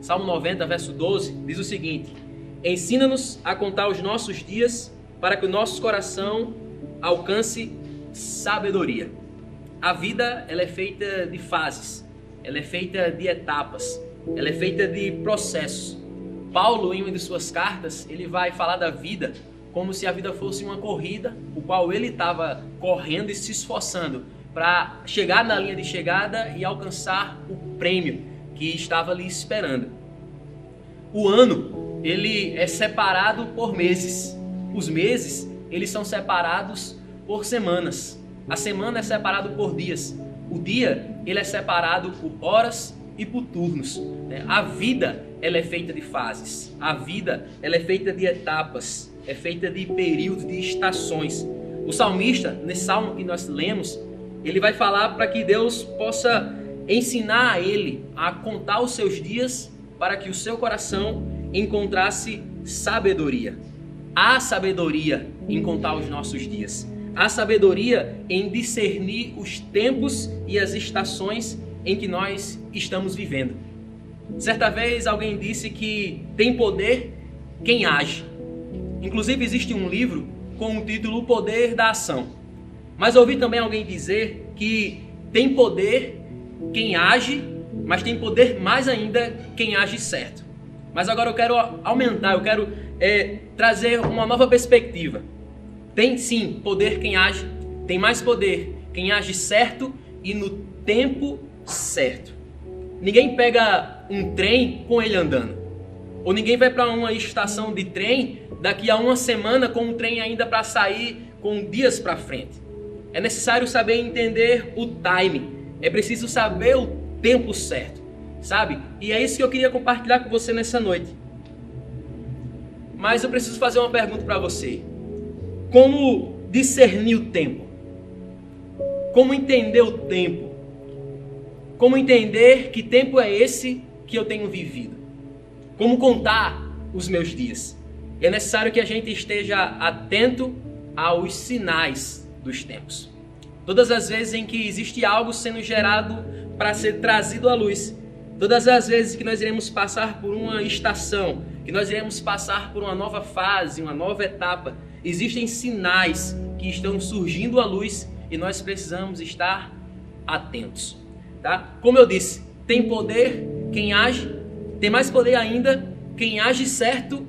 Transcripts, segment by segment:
Salmo 90, verso 12, diz o seguinte: Ensina-nos a contar os nossos dias para que o nosso coração alcance sabedoria. A vida ela é feita de fases, ela é feita de etapas, ela é feita de processos. Paulo, em uma de suas cartas, ele vai falar da vida como se a vida fosse uma corrida, o qual ele estava correndo e se esforçando para chegar na linha de chegada e alcançar o prêmio que estava ali esperando. O ano, ele é separado por meses. Os meses, eles são separados por semanas. A semana é separado por dias. O dia, ele é separado por horas e por turnos. Né? A vida, ela é feita de fases. A vida, ela é feita de etapas. É feita de períodos, de estações. O salmista, nesse salmo que nós lemos, ele vai falar para que Deus possa ensinar a ele a contar os seus dias para que o seu coração encontrasse sabedoria. Há sabedoria em contar os nossos dias. Há sabedoria em discernir os tempos e as estações em que nós estamos vivendo. Certa vez alguém disse que tem poder quem age. Inclusive existe um livro com o título O Poder da Ação. Mas ouvi também alguém dizer que tem poder quem age, mas tem poder mais ainda quem age certo. Mas agora eu quero aumentar, eu quero é, trazer uma nova perspectiva. Tem sim poder quem age, tem mais poder quem age certo e no tempo certo. Ninguém pega um trem com ele andando. Ou ninguém vai para uma estação de trem daqui a uma semana com um trem ainda para sair com dias para frente. É necessário saber entender o time. É preciso saber o tempo certo, sabe? E é isso que eu queria compartilhar com você nessa noite. Mas eu preciso fazer uma pergunta para você. Como discernir o tempo? Como entender o tempo? Como entender que tempo é esse que eu tenho vivido? Como contar os meus dias? É necessário que a gente esteja atento aos sinais dos tempos. Todas as vezes em que existe algo sendo gerado para ser trazido à luz, todas as vezes que nós iremos passar por uma estação, que nós iremos passar por uma nova fase, uma nova etapa, existem sinais que estão surgindo à luz e nós precisamos estar atentos, tá? Como eu disse, tem poder quem age, tem mais poder ainda quem age certo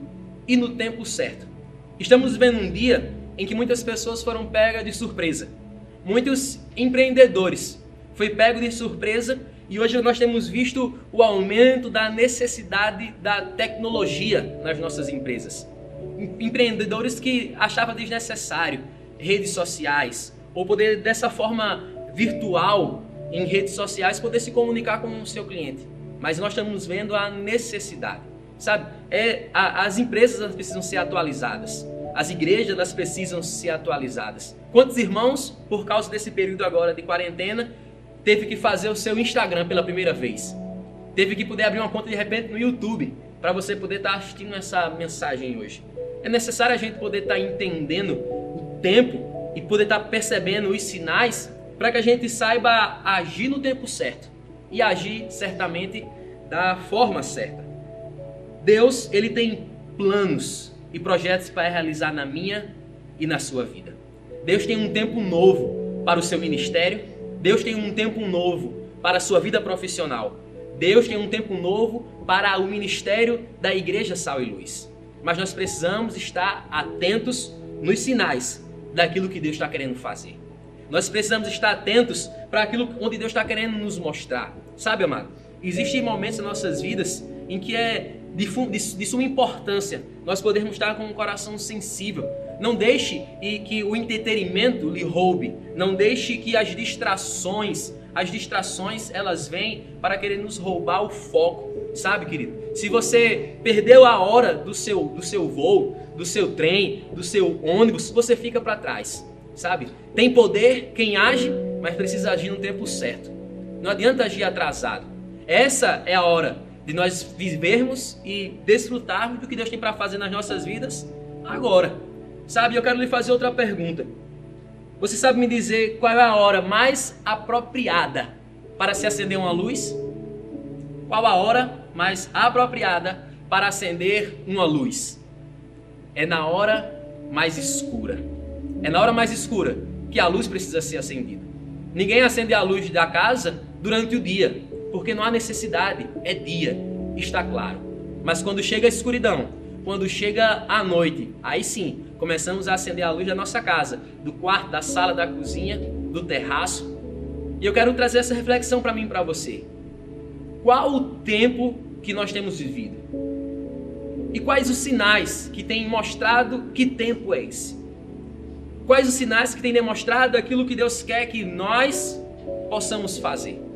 e no tempo certo. Estamos vivendo um dia em que muitas pessoas foram pegas de surpresa. Muitos empreendedores foi pego de surpresa e hoje nós temos visto o aumento da necessidade da tecnologia nas nossas empresas. Empreendedores que achavam desnecessário redes sociais ou poder dessa forma virtual em redes sociais poder se comunicar com o seu cliente. Mas nós estamos vendo a necessidade, sabe? É, a, as empresas precisam ser atualizadas. As igrejas elas precisam ser atualizadas. Quantos irmãos, por causa desse período agora de quarentena, teve que fazer o seu Instagram pela primeira vez? Teve que poder abrir uma conta de repente no YouTube para você poder estar tá assistindo essa mensagem hoje. É necessário a gente poder estar tá entendendo o tempo e poder estar tá percebendo os sinais para que a gente saiba agir no tempo certo e agir certamente da forma certa. Deus, ele tem planos e projetos para realizar na minha e na sua vida. Deus tem um tempo novo para o seu ministério, Deus tem um tempo novo para a sua vida profissional. Deus tem um tempo novo para o ministério da Igreja Sal e Luz. Mas nós precisamos estar atentos nos sinais daquilo que Deus está querendo fazer. Nós precisamos estar atentos para aquilo onde Deus está querendo nos mostrar. Sabe, amado? Existem momentos em nossas vidas em que é de, de, de suma importância nós podermos estar com um coração sensível. Não deixe que o entretenimento lhe roube. Não deixe que as distrações, as distrações, elas vêm para querer nos roubar o foco. Sabe, querido? Se você perdeu a hora do seu, do seu voo, do seu trem, do seu ônibus, você fica para trás. Sabe? Tem poder quem age, mas precisa agir no tempo certo. Não adianta agir atrasado. Essa é a hora de nós vivermos e desfrutarmos do que Deus tem para fazer nas nossas vidas agora. Sabe, eu quero lhe fazer outra pergunta. Você sabe me dizer qual é a hora mais apropriada para se acender uma luz? Qual a hora mais apropriada para acender uma luz? É na hora mais escura. É na hora mais escura que a luz precisa ser acendida. Ninguém acende a luz da casa durante o dia, porque não há necessidade, é dia, está claro. Mas quando chega a escuridão, quando chega a noite, aí sim, começamos a acender a luz da nossa casa, do quarto, da sala, da cozinha, do terraço. E eu quero trazer essa reflexão para mim e para você. Qual o tempo que nós temos vivido? E quais os sinais que têm mostrado que tempo é esse? Quais os sinais que têm demonstrado aquilo que Deus quer que nós possamos fazer?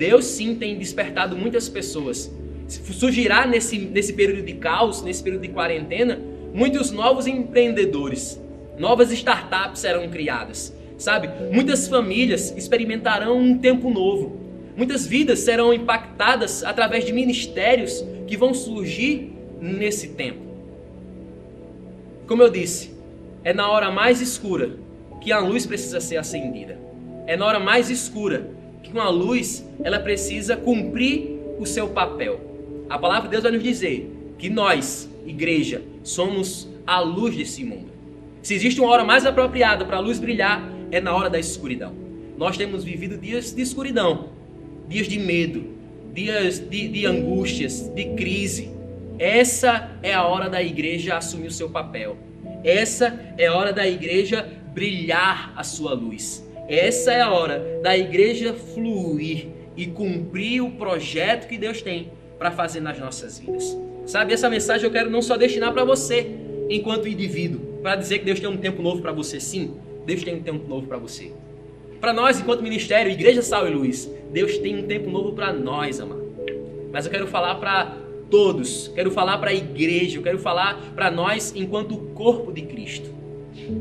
Deus sim tem despertado muitas pessoas. Surgirá nesse, nesse período de caos, nesse período de quarentena, muitos novos empreendedores, novas startups serão criadas, sabe? Muitas famílias experimentarão um tempo novo. Muitas vidas serão impactadas através de ministérios que vão surgir nesse tempo. Como eu disse, é na hora mais escura que a luz precisa ser acendida. É na hora mais escura que uma luz ela precisa cumprir o seu papel. A palavra de Deus vai nos dizer que nós, igreja, somos a luz desse mundo. Se existe uma hora mais apropriada para a luz brilhar, é na hora da escuridão. Nós temos vivido dias de escuridão, dias de medo, dias de, de angústias, de crise. Essa é a hora da igreja assumir o seu papel. Essa é a hora da igreja brilhar a sua luz. Essa é a hora da igreja fluir e cumprir o projeto que Deus tem para fazer nas nossas vidas. Sabe, essa mensagem eu quero não só destinar para você, enquanto indivíduo, para dizer que Deus tem um tempo novo para você. Sim, Deus tem um tempo novo para você. Para nós, enquanto ministério, Igreja Sal e Luz, Deus tem um tempo novo para nós, amado. Mas eu quero falar para todos, quero falar para a igreja, eu quero falar para nós enquanto corpo de Cristo.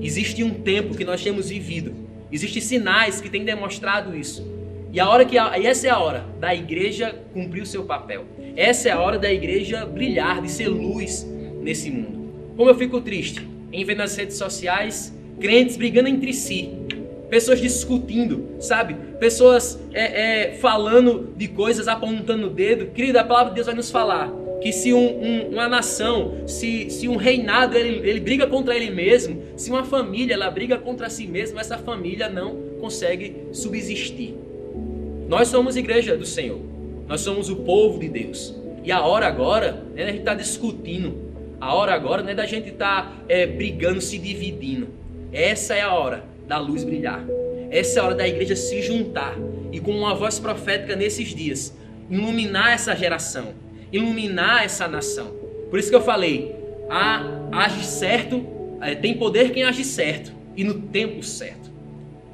Existe um tempo que nós temos vivido, existem sinais que têm demonstrado isso. E a hora que a, e essa é a hora da igreja cumprir o seu papel. Essa é a hora da igreja brilhar, de ser luz nesse mundo. Como eu fico triste em ver nas redes sociais crentes brigando entre si, pessoas discutindo, sabe? Pessoas é, é, falando de coisas, apontando o dedo. Querida, a palavra de Deus vai nos falar que se um, um, uma nação, se, se um reinado ele, ele briga contra ele mesmo, se uma família ela briga contra si mesma, essa família não consegue subsistir. Nós somos igreja do Senhor, nós somos o povo de Deus. E a hora agora né, a gente está discutindo, a hora agora não é da gente estar tá, é, brigando, se dividindo. Essa é a hora da luz brilhar. Essa é a hora da igreja se juntar e com uma voz profética nesses dias, iluminar essa geração, iluminar essa nação. Por isso que eu falei, age certo, é, tem poder quem age certo e no tempo certo.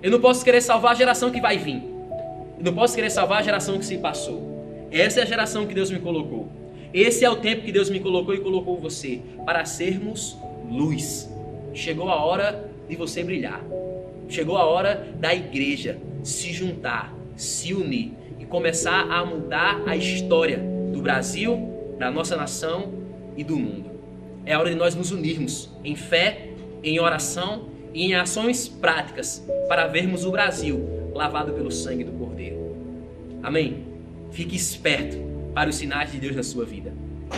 Eu não posso querer salvar a geração que vai vir. Eu não posso querer salvar a geração que se passou. Essa é a geração que Deus me colocou. Esse é o tempo que Deus me colocou e colocou você para sermos luz. Chegou a hora de você brilhar. Chegou a hora da igreja se juntar, se unir e começar a mudar a história Brasil, da nossa nação e do mundo. É hora de nós nos unirmos em fé, em oração e em ações práticas para vermos o Brasil lavado pelo sangue do Cordeiro. Amém? Fique esperto para os sinais de Deus na sua vida.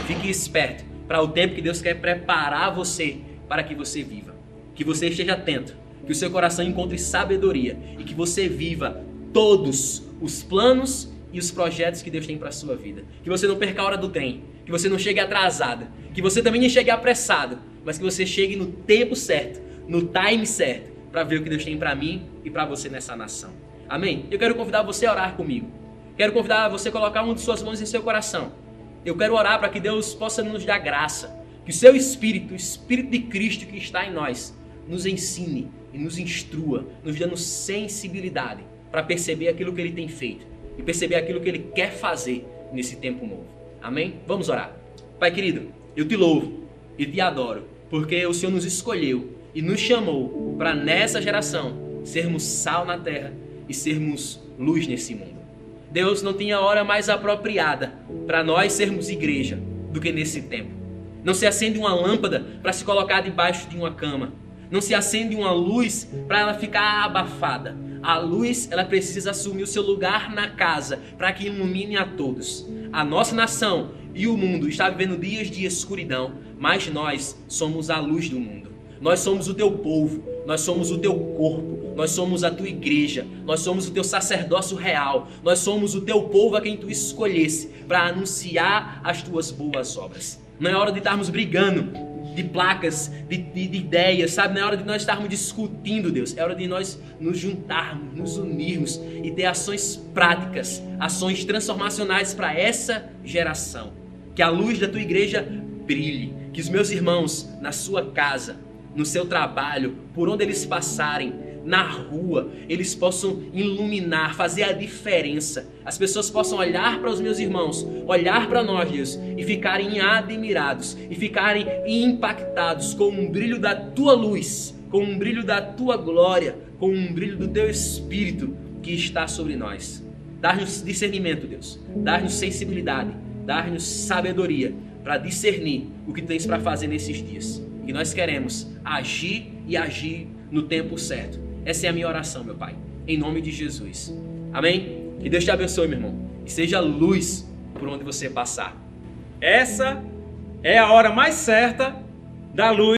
Fique esperto para o tempo que Deus quer preparar você para que você viva. Que você esteja atento que o seu coração encontre sabedoria e que você viva todos os planos e os projetos que Deus tem para a sua vida. Que você não perca a hora do trem, que você não chegue atrasado, que você também não chegue apressado, mas que você chegue no tempo certo, no time certo, para ver o que Deus tem para mim e para você nessa nação. Amém? Eu quero convidar você a orar comigo. Quero convidar você a colocar uma de suas mãos em seu coração. Eu quero orar para que Deus possa nos dar graça, que o seu espírito, o espírito de Cristo que está em nós, nos ensine e nos instrua, nos dando sensibilidade para perceber aquilo que Ele tem feito e perceber aquilo que Ele quer fazer nesse tempo novo. Amém? Vamos orar. Pai querido, eu te louvo e te adoro, porque o Senhor nos escolheu e nos chamou para nessa geração sermos sal na terra e sermos luz nesse mundo. Deus não tinha hora mais apropriada para nós sermos igreja do que nesse tempo. Não se acende uma lâmpada para se colocar debaixo de uma cama não se acende uma luz para ela ficar abafada. A luz, ela precisa assumir o seu lugar na casa para que ilumine a todos. a nossa nação e o mundo está vivendo dias de escuridão, mas nós somos a luz do mundo. Nós somos o teu povo, nós somos o teu corpo, nós somos a tua igreja, nós somos o teu sacerdócio real, nós somos o teu povo a quem tu escolhesse para anunciar as tuas boas obras. Não é hora de estarmos brigando de placas, de, de, de, ideias, sabe? Não é hora de nós estarmos discutindo, Deus. É hora de nós nos juntarmos, nos unirmos e ter ações práticas, ações transformacionais para essa geração. Que a luz da tua igreja brilhe, que os meus irmãos na sua casa, no seu trabalho, por onde eles passarem, na rua, eles possam iluminar, fazer a diferença. As pessoas possam olhar para os meus irmãos, olhar para nós, Deus, e ficarem admirados, e ficarem impactados com um brilho da tua luz, com um brilho da tua glória, com um brilho do teu espírito que está sobre nós. Dar-nos discernimento, Deus. Dar-nos sensibilidade, dar-nos sabedoria para discernir o que tens para fazer nesses dias. E nós queremos agir e agir no tempo certo. Essa é a minha oração, meu Pai. Em nome de Jesus. Amém? Que Deus te abençoe, meu irmão. E seja luz por onde você passar. Essa é a hora mais certa da luz.